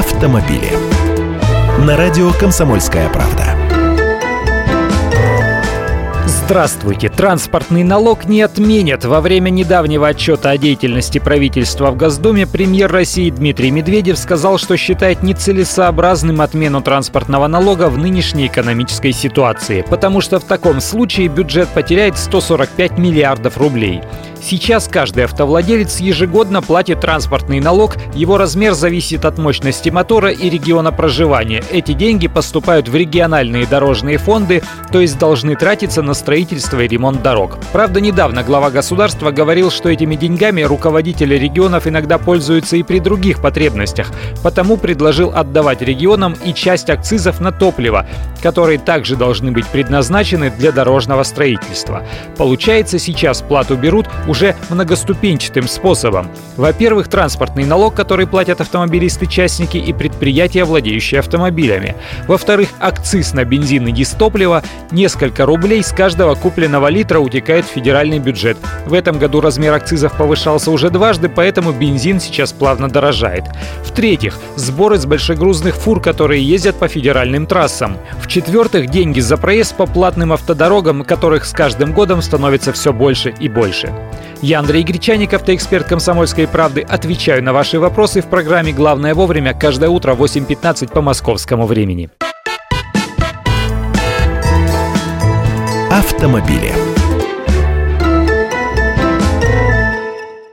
автомобили. На радио «Комсомольская правда». Здравствуйте! Транспортный налог не отменят. Во время недавнего отчета о деятельности правительства в Госдуме премьер России Дмитрий Медведев сказал, что считает нецелесообразным отмену транспортного налога в нынешней экономической ситуации, потому что в таком случае бюджет потеряет 145 миллиардов рублей. Сейчас каждый автовладелец ежегодно платит транспортный налог. Его размер зависит от мощности мотора и региона проживания. Эти деньги поступают в региональные дорожные фонды, то есть должны тратиться на строительство и ремонт дорог. Правда, недавно глава государства говорил, что этими деньгами руководители регионов иногда пользуются и при других потребностях, потому предложил отдавать регионам и часть акцизов на топливо, которые также должны быть предназначены для дорожного строительства. Получается, сейчас плату берут уже многоступенчатым способом. Во-первых, транспортный налог, который платят автомобилисты-частники и предприятия, владеющие автомобилями. Во-вторых, акциз на бензин и дистопливо. Несколько рублей с каждого купленного литра утекает в федеральный бюджет. В этом году размер акцизов повышался уже дважды, поэтому бензин сейчас плавно дорожает. В-третьих, сборы с большегрузных фур, которые ездят по федеральным трассам. В-четвертых, деньги за проезд по платным автодорогам, которых с каждым годом становится все больше и больше. Я Андрей Гречаник, эксперт «Комсомольской правды». Отвечаю на ваши вопросы в программе «Главное вовремя» каждое утро в 8.15 по московскому времени. Автомобили.